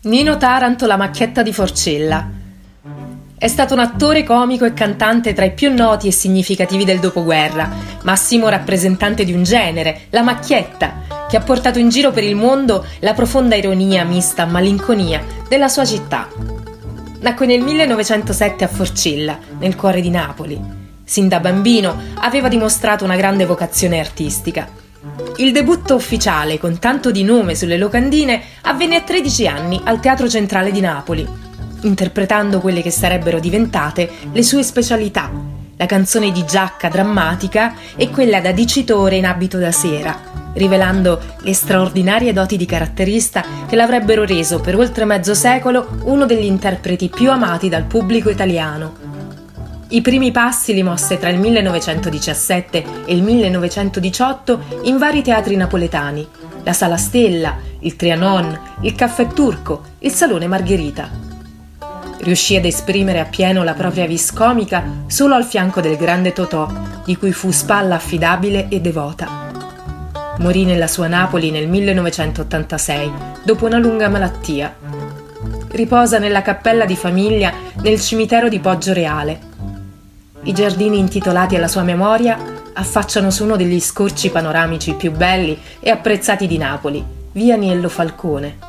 Nino Taranto, la macchietta di Forcella. È stato un attore comico e cantante tra i più noti e significativi del dopoguerra, massimo rappresentante di un genere, la macchietta, che ha portato in giro per il mondo la profonda ironia mista a malinconia della sua città. Nacque nel 1907 a Forcella, nel cuore di Napoli. Sin da bambino aveva dimostrato una grande vocazione artistica il debutto ufficiale, con tanto di nome sulle locandine, avvenne a 13 anni al Teatro Centrale di Napoli, interpretando quelle che sarebbero diventate le sue specialità, la canzone di giacca drammatica e quella da dicitore in abito da sera, rivelando le straordinarie doti di caratterista che l'avrebbero reso per oltre mezzo secolo uno degli interpreti più amati dal pubblico italiano. I primi passi li mosse tra il 1917 e il 1918 in vari teatri napoletani, la Sala Stella, il Trianon, il Caffè Turco, il Salone Margherita. Riuscì ad esprimere appieno la propria vis comica solo al fianco del grande Totò, di cui fu spalla affidabile e devota. Morì nella sua Napoli nel 1986, dopo una lunga malattia. Riposa nella cappella di famiglia nel cimitero di Poggio Reale, i giardini intitolati alla sua memoria affacciano su uno degli scorci panoramici più belli e apprezzati di Napoli, via Niello Falcone.